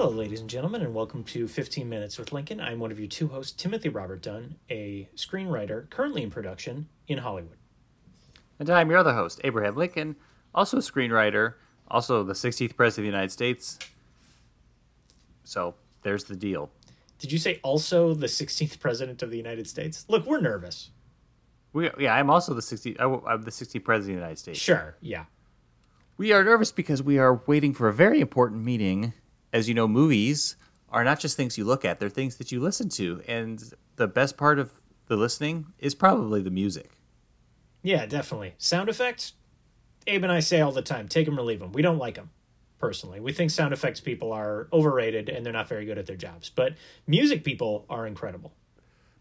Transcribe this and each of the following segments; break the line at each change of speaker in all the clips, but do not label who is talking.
Hello, ladies and gentlemen, and welcome to 15 Minutes with Lincoln. I'm one of your two hosts, Timothy Robert Dunn, a screenwriter currently in production in Hollywood.
And I'm your other host, Abraham Lincoln, also a screenwriter, also the 16th President of the United States. So there's the deal.
Did you say also the 16th President of the United States? Look, we're nervous.
We, yeah, I'm also the 60th. I'm the 16th President of the United States.
Sure, yeah.
We are nervous because we are waiting for a very important meeting. As you know, movies are not just things you look at; they're things that you listen to, and the best part of the listening is probably the music.
Yeah, definitely. Sound effects, Abe and I say all the time take them or leave them. We don't like them, personally. We think sound effects people are overrated and they're not very good at their jobs. But music people are incredible.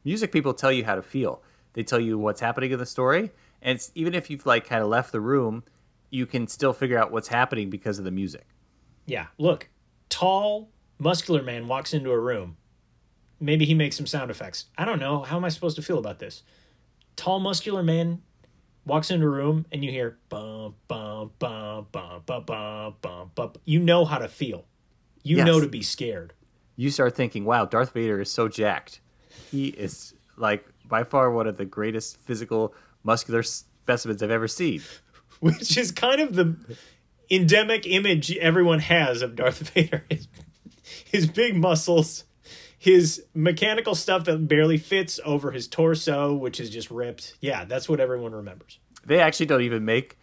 Music people tell you how to feel, they tell you what's happening in the story. And it's, even if you've like kind of left the room, you can still figure out what's happening because of the music.
Yeah, look, tall, muscular man walks into a room. Maybe he makes some sound effects. I don't know. How am I supposed to feel about this? Tall, muscular man walks into a room and you hear bum, bum, bum, bum, bum, bum, bum, bum. You know how to feel. You
yes.
know to be scared.
You start thinking, wow, Darth Vader is so jacked. He is like by far one of the greatest physical, muscular specimens I've ever seen.
Which is kind of the endemic image everyone has of Darth Vader. His, his big muscles, his mechanical stuff that barely fits over his torso, which is just ripped. Yeah, that's what everyone remembers.
They actually don't even make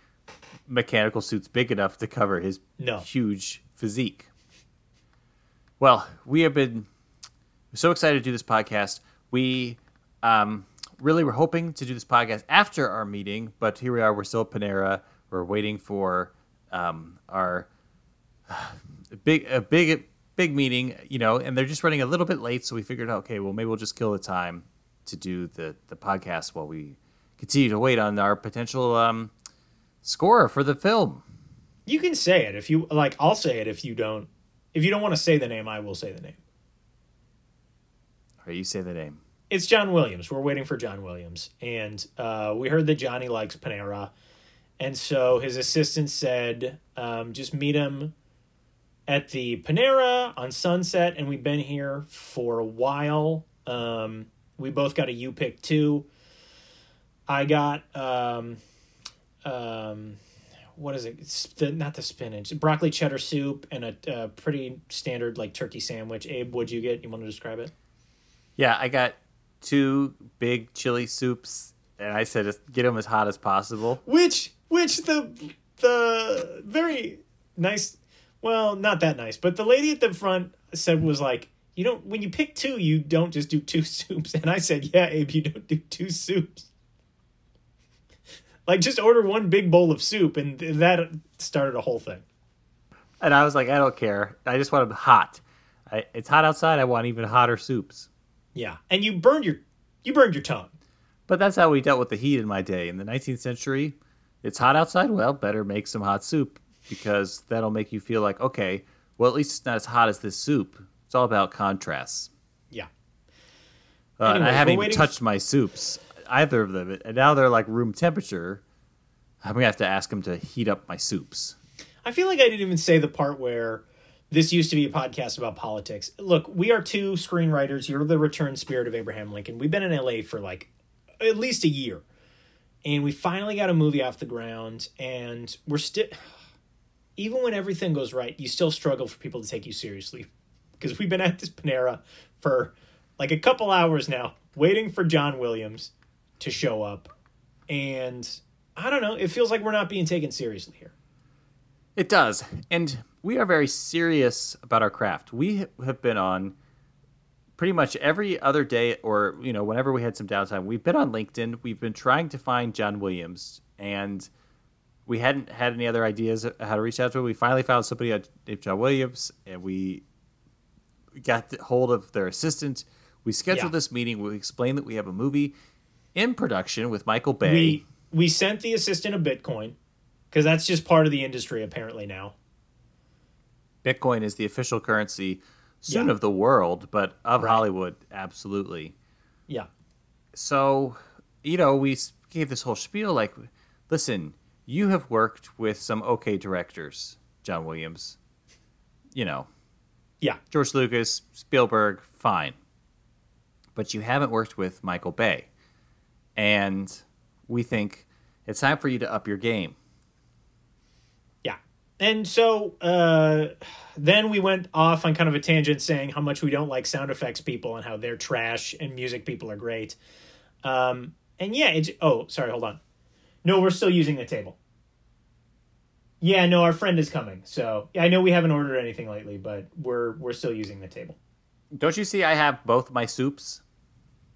mechanical suits big enough to cover his
No.
huge physique. Well, we have been so excited to do this podcast. We um, really were hoping to do this podcast after our meeting, but here we are. We're still at Panera. We're waiting for um, our a big, a big, big meeting. You know, and they're just running a little bit late, so we figured, okay, well, maybe we'll just kill the time to do the the podcast while we continue to wait on our potential um, score for the film.
You can say it if you like. I'll say it if you don't. If you don't want to say the name, I will say the name.
All right, you say the name.
It's John Williams. We're waiting for John Williams, and uh, we heard that Johnny likes Panera, and so his assistant said, um, "Just meet him at the Panera on Sunset." And we've been here for a while. Um, we both got a you pick two. I got um, um, what is it? It's the, not the spinach, broccoli cheddar soup, and a, a pretty standard like turkey sandwich. Abe, what'd you get? You want to describe it?
Yeah, I got two big chili soups, and I said just get them as hot as possible.
which which the the very nice well not that nice but the lady at the front said was like you don't when you pick two you don't just do two soups and i said yeah abe you don't do two soups like just order one big bowl of soup and that started a whole thing
And I was like, I don't care. I just want them hot. I, it's hot outside. I want even hotter soups.
yeah and you burned your you burned your tongue
But that's how we dealt with the heat in my day. In the 19th century, it's hot outside. Well, better make some hot soup because that'll make you feel like, okay, well, at least it's not as hot as this soup. It's all about contrasts.
yeah
Uh, and I haven't even touched my soups, either of them. And now they're like room temperature. I'm going to have to ask them to heat up my soups.
I feel like I didn't even say the part where this used to be a podcast about politics. Look, we are two screenwriters. You're the return spirit of Abraham Lincoln. We've been in LA for like at least a year. And we finally got a movie off the ground and we're still even when everything goes right, you still struggle for people to take you seriously. Because we've been at this Panera for like a couple hours now, waiting for John Williams to show up. And I don't know, it feels like we're not being taken seriously here.
It does. And we are very serious about our craft. We have been on pretty much every other day or, you know, whenever we had some downtime, we've been on LinkedIn. We've been trying to find John Williams and we hadn't had any other ideas how to reach out to him. We finally found somebody named John Williams and we got hold of their assistant. We scheduled
Yeah.
this meeting. We explained that we have a movie in production with Michael Bay.
we we sent the assistant a bitcoin because that's just part of the industry apparently now
Bitcoin is the official currency soon
Yeah.
of the world, but of
Right.
Hollywood, absolutely.
yeah
So, you know, we gave this whole spiel like, listen, you have worked with some okay directors, John Williams. You know,
Yeah.
George Lucas, Spielberg, fine. But you haven't worked with Michael Bay. And we think it's time for you to up your game.
And so uh, then we went off on kind of a tangent saying how much we don't like sound effects people and how they're trash and music people are great. Um, and yeah, it's. Oh, sorry, hold on. No, we're still using the table. Yeah, no, our friend is coming. So I know we haven't ordered anything lately, but we're we're still using the table.
Don't you see I have both my soups?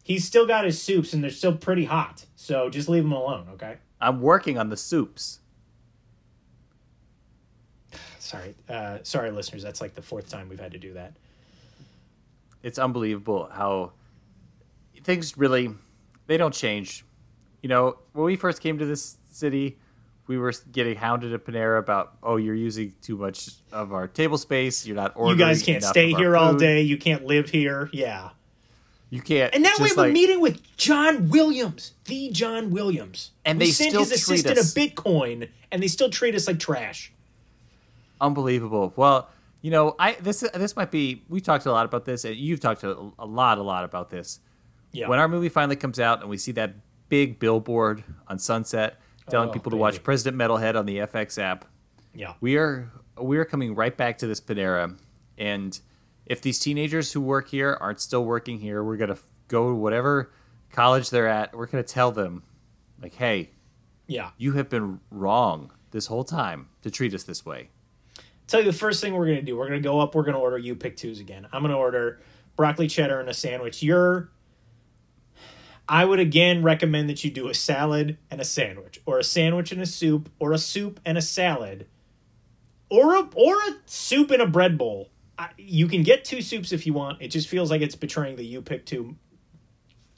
He's still got his soups and they're still pretty hot. So just leave them alone, okay?
I'm working on the soups.
Sorry, uh, sorry, listeners. That's like the fourth time we've had to do that.
It's unbelievable how things really they don't change. You know, when we first came to this city, we were getting hounded at Panera about, oh, you're using too much of our table space. You're not ordering.
You guys can't stay here all day. You can't live here. Yeah.
You can't.
And now we have a meeting with John Williams, the John Williams,
And they
sent his assistant
us-
a Bitcoin, and they still treat us like trash.
Unbelievable. Well, you know, I this this might be. We talked a lot about this, and you've talked a, a lot, a lot about this.
Yeah.
When our movie finally comes out, and we see that big billboard on Sunset telling
Oh,
people to
baby.
watch President Metalhead on the FX app,
yeah.
we are we are coming right back to this Panera, and if these teenagers who work here aren't still working here, we're gonna go to whatever college they're at. We're gonna tell them, like, hey,
Yeah.
you have been wrong this whole time to treat us this way.
Tell you the first thing we're gonna do. We're gonna go up. We're gonna order you pick twos again. I'm gonna order broccoli cheddar and a sandwich. You're. I would again recommend that you do a salad and a sandwich, or a sandwich and a soup, or a soup and a salad, or a or a soup and a bread bowl. I, you can get two soups if you want. It just feels like it's betraying the you pick two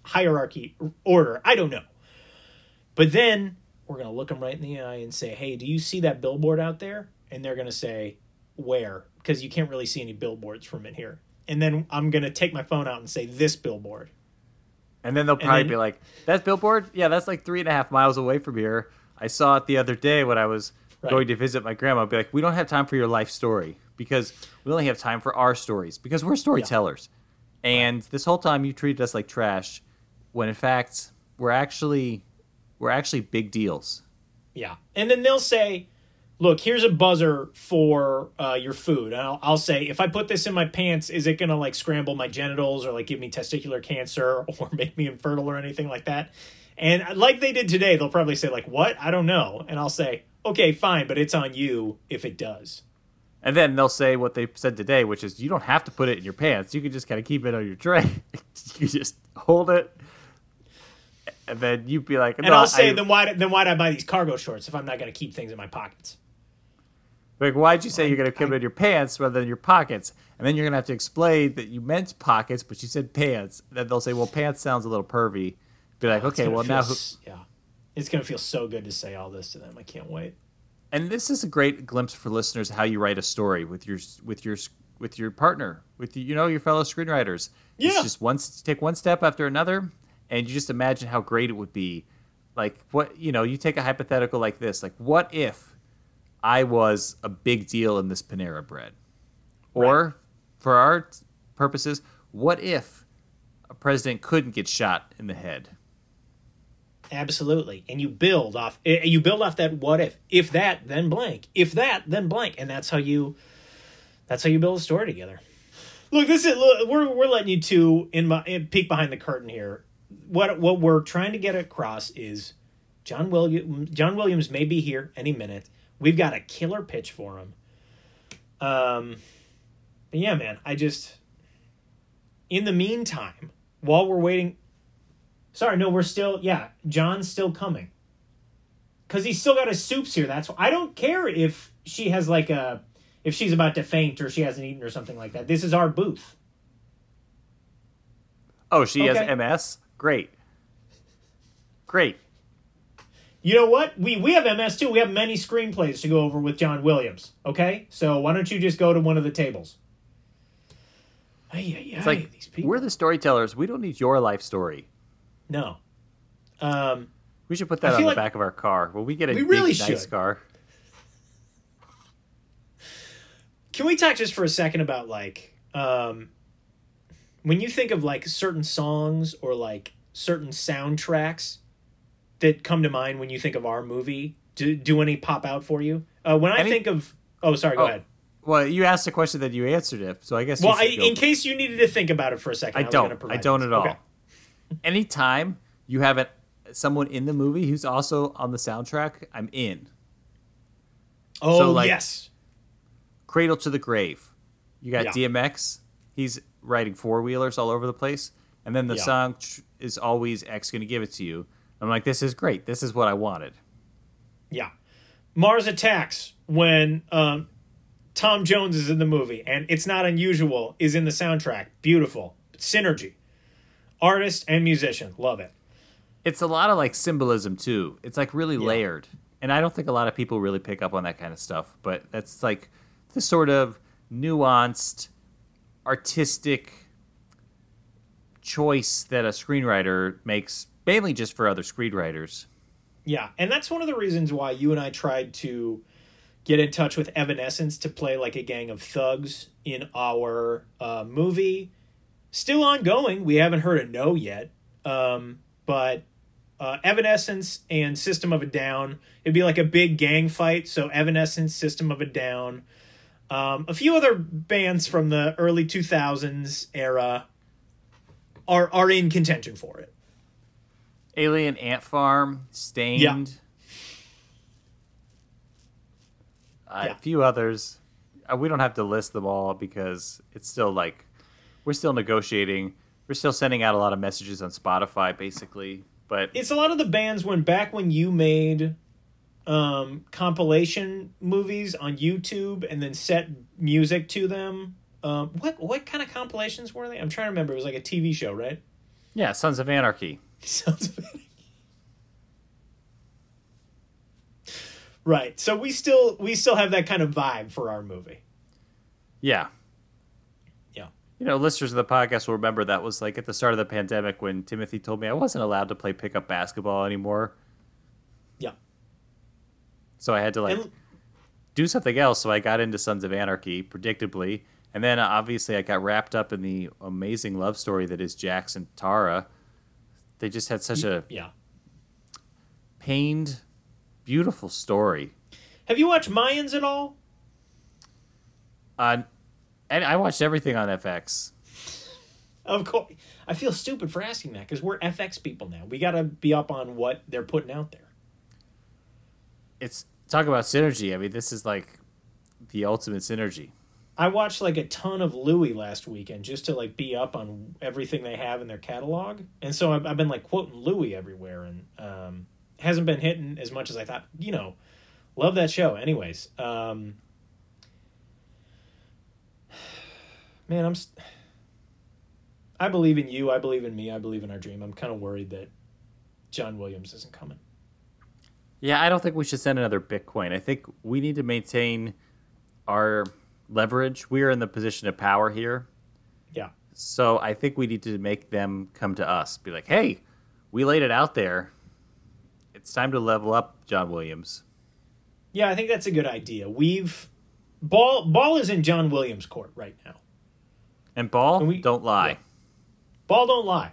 hierarchy order. I don't know. But then we're to look them right in the eye and say, hey, do you see that billboard out there? And they're to say, where? Because you can't really see any billboards from it here. And then I'm to take my phone out and say, this billboard.
And then they'll probably
then-
be like, "That's Billboard. Yeah, that's like three and a half miles away from here. I saw it the other day when I was
Right.
going to visit my grandma." I'll be like, "We don't have time for your life story because we only have time for our stories because we're storytellers." And this whole time you treated us like trash, when in fact we're actually we're actually big deals.
Yeah. And then they'll say, look, here's a buzzer for uh, your food. And I'll, I'll say, if I put this in my pants, is it going to like scramble my genitals or like give me testicular cancer or make me infertile or anything like that? And like they did today, they'll probably say, like, what? I don't know. And I'll say, okay, fine, but it's on you if it does.
And then they'll say what they said today, which is you don't have to put it in your pants. You can just kind of keep it on your tray. you just hold it, and then you'd be like,
And I'll say,
I-
then why then why'd I buy these cargo shorts if I'm not going to keep things in my pockets?
Like, why'd you say you're going to keep it in your pants rather than your pockets? And then you're going to have to explain that you meant pockets, but you said pants. Then they'll say, well, pants sounds a little pervy. Be like, oh,
It's
okay, well,
feel
now. Who...
yeah. It's going to feel so good to say all this to them. I can't wait.
And this is a great glimpse for listeners of how you write a story with your with your with your partner, with you know your fellow screenwriters. It's
Yeah.
just one take one step after another, and you just imagine how great it would be. Like what you know, you take a hypothetical like this. Like, what if I was a big deal in this Panera bread? Or, for our purposes, what if a president couldn't get shot in the head?
Absolutely. And you build off eh, you build off that what if. If that, then blank. If that, then blank. And that's how you that's how you build a story together. Look, this is look, we're we're letting you two in my in, peek behind the curtain here. What what we're trying to get across is John Williams John Williams may be here any minute. We've got a killer pitch for him. Um but yeah, man, I just in the meantime, while we're waiting Sorry, no, we're still yeah. John's still coming because he's still got his soups here. That's why I don't care if she has like a if she's about to faint or she hasn't eaten or something like that. This is our booth.
Oh, she
Okay.
has MS? Great. Great.
You know what? We we have MS too. We have many screenplays to go over with John Williams. Okay, so why don't you just go to one of the tables? Ay, ay,
It's like
these people.
we're the storytellers. We don't need your life story.
no. Um,
We should put that on the
like-
back of our car. When we get a
We
big,
really
nice
should.
car.
Can we talk just for a second about like um when you think of like certain songs or like certain soundtracks that come to mind when you think of our movie? Do do any pop out for you? Uh, when I
Any-
think of oh sorry, go
Oh,
ahead.
Well, you asked a question that you answered it, so I guess.
Well, I, in case you needed to think about it for a second,
I don't. I don't
this.
at all.
Okay.
Anytime you have a, someone in the movie who's also on the soundtrack, I'm in.
Oh
like-
yes,
Cradle to the Grave. You got
Yeah.
DMX. He's riding four wheelers all over the place, and then the
Yeah.
song is always X going to give it to you. I'm like, this is great. This is what I wanted.
yeah. Mars Attacks when um, Tom Jones is in the movie, and it's not unusual is in the soundtrack. Beautiful synergy, artist and musician, love it.
It's a lot of like symbolism too. It's like really layered, and I don't think a lot of people really pick up on that kind of stuff. But that's like the sort of nuanced, artistic choice that a screenwriter makes, mainly just for other screenwriters.
Yeah, and that's one of the reasons why you and I tried to get in touch with Evanescence to play like a gang of thugs in our uh, movie. Still ongoing. We haven't heard a no yet. Um, but uh, Evanescence and System of a Down, it'd be like a big gang fight. So Evanescence, System of a Down, um, a few other bands from the early 2000s era are are in contention for it.
Alien Ant Farm, Staind, uh,
Yeah.
a few others. Uh, we don't have to list them all because it's still like we're still negotiating. We're still sending out a lot of messages on Spotify, basically. But
it's a lot of the bands when back when you made um compilation movies on YouTube and then set music to them. Um what what kind of compilations were they? I'm trying to remember. It was like a TV show, right?
yeah, Sons of Anarchy.
Sounds Anarchy. Right. So we still we still have that kind of vibe for our movie.
Yeah.
Yeah.
You know, listeners of the podcast will remember that was like at the start of the pandemic when Timothy told me I wasn't allowed to play pickup basketball anymore.
Yeah.
So I had to like
And
do something else. So I got into Sons of Anarchy, predictably. And then obviously I got wrapped up in the amazing love story that is Jax and Tara. They just had such a
yeah.
pained, beautiful story.
Have you watched Mayans at all?
Uh, and I watched everything on FX.
Of course. I feel stupid for asking that because we're FX people now. We got to be up on what they're putting out there.
It's talk about synergy. I mean, this is like the ultimate synergy.
I watched like a ton of Louie last weekend just to like be up on everything they have in their catalog, and so I've, I've been like quoting Louie everywhere, and um, hasn't been hitting as much as I thought. You know, love that show. Anyways, um, man, I'm. St- I believe in you. I believe in me. I believe in our dream. I'm kind of worried that John Williams isn't coming.
Yeah, I don't think we should send another Bitcoin. I think we need to maintain our leverage. We are in the position of power here.
Yeah.
So I think we need to make them come to us. Be like, hey, we laid it out there. It's time to level up, John Williams.
Yeah, I think that's a good idea. We've ball ball is in John Williams' court right now.
And Ball,
And we-
don't lie.
yeah. Ball don't lie.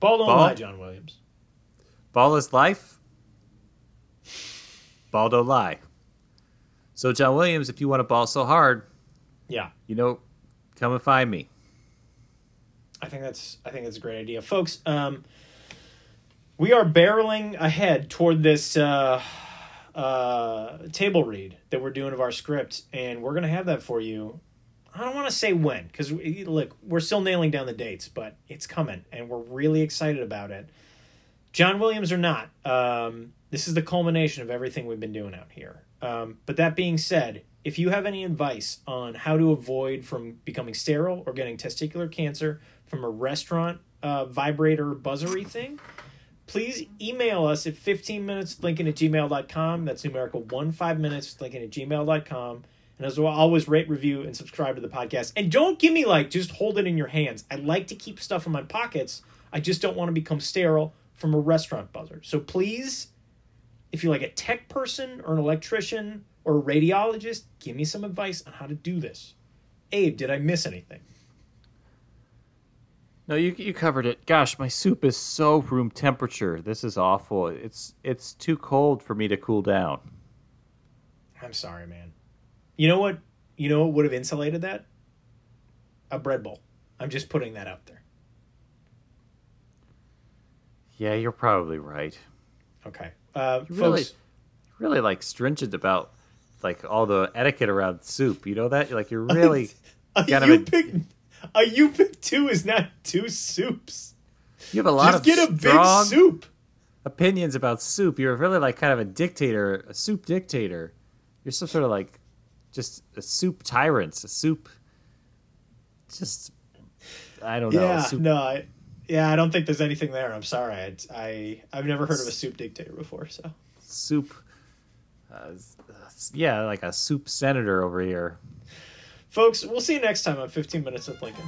Ball don't
Ball?
lie, John Williams.
Ball is life. Ball don't lie. So John Williams, if you want to ball so hard,
Yeah,
you know, come and find me.
I think that's I think that's a great idea, folks. Um, we are barreling ahead toward this uh, uh, table read that we're doing of our script, and we're gonna have that for you. I don't want to say when, because look, we're still nailing down the dates, but it's coming, and we're really excited about it. John Williams or not, um, this is the culmination of everything we've been doing out here. Um, but that being said, if you have any advice on how to avoid from becoming sterile or getting testicular cancer from a restaurant uh, vibrator buzzery thing, please email us at 15 minutes lincoln at gmail.com. That's numerical one five minutes lincoln at gmail.com. And as well, always rate, review, and subscribe to the podcast. And don't give me like just hold it in your hands. I like to keep stuff in my pockets. I just don't want to become sterile from a restaurant buzzer. So please If you're like a tech person or an electrician or a radiologist, give me some advice on how to do this. Abe, did I miss anything?
No, you you covered it. Gosh, my soup is so room temperature. This is awful. It's it's too cold for me to cool down.
I'm sorry, man. You know what? You know what would have insulated that? A bread bowl. I'm just putting that out there.
Yeah, you're probably right.
Okay. Uh,
You really,
folks,
really like stringent about like all the etiquette around soup. You know that? Like you're really
a
of
you
a-
pick a you pick two is not two soups.
you have a lot
Just
of
get a big soup.
opinions about soup. You're really like kind of a dictator, a soup dictator. You're some sort of like just a soup tyrant, a soup. Just I don't know.
Yeah, no, I, yeah, I don't think there's anything there. I'm sorry. I, I I've never heard of a soup dictator before. So
soup. Uh, yeah, like a soup senator over here.
folks, we'll see you next time on 15 minutes with Lincoln.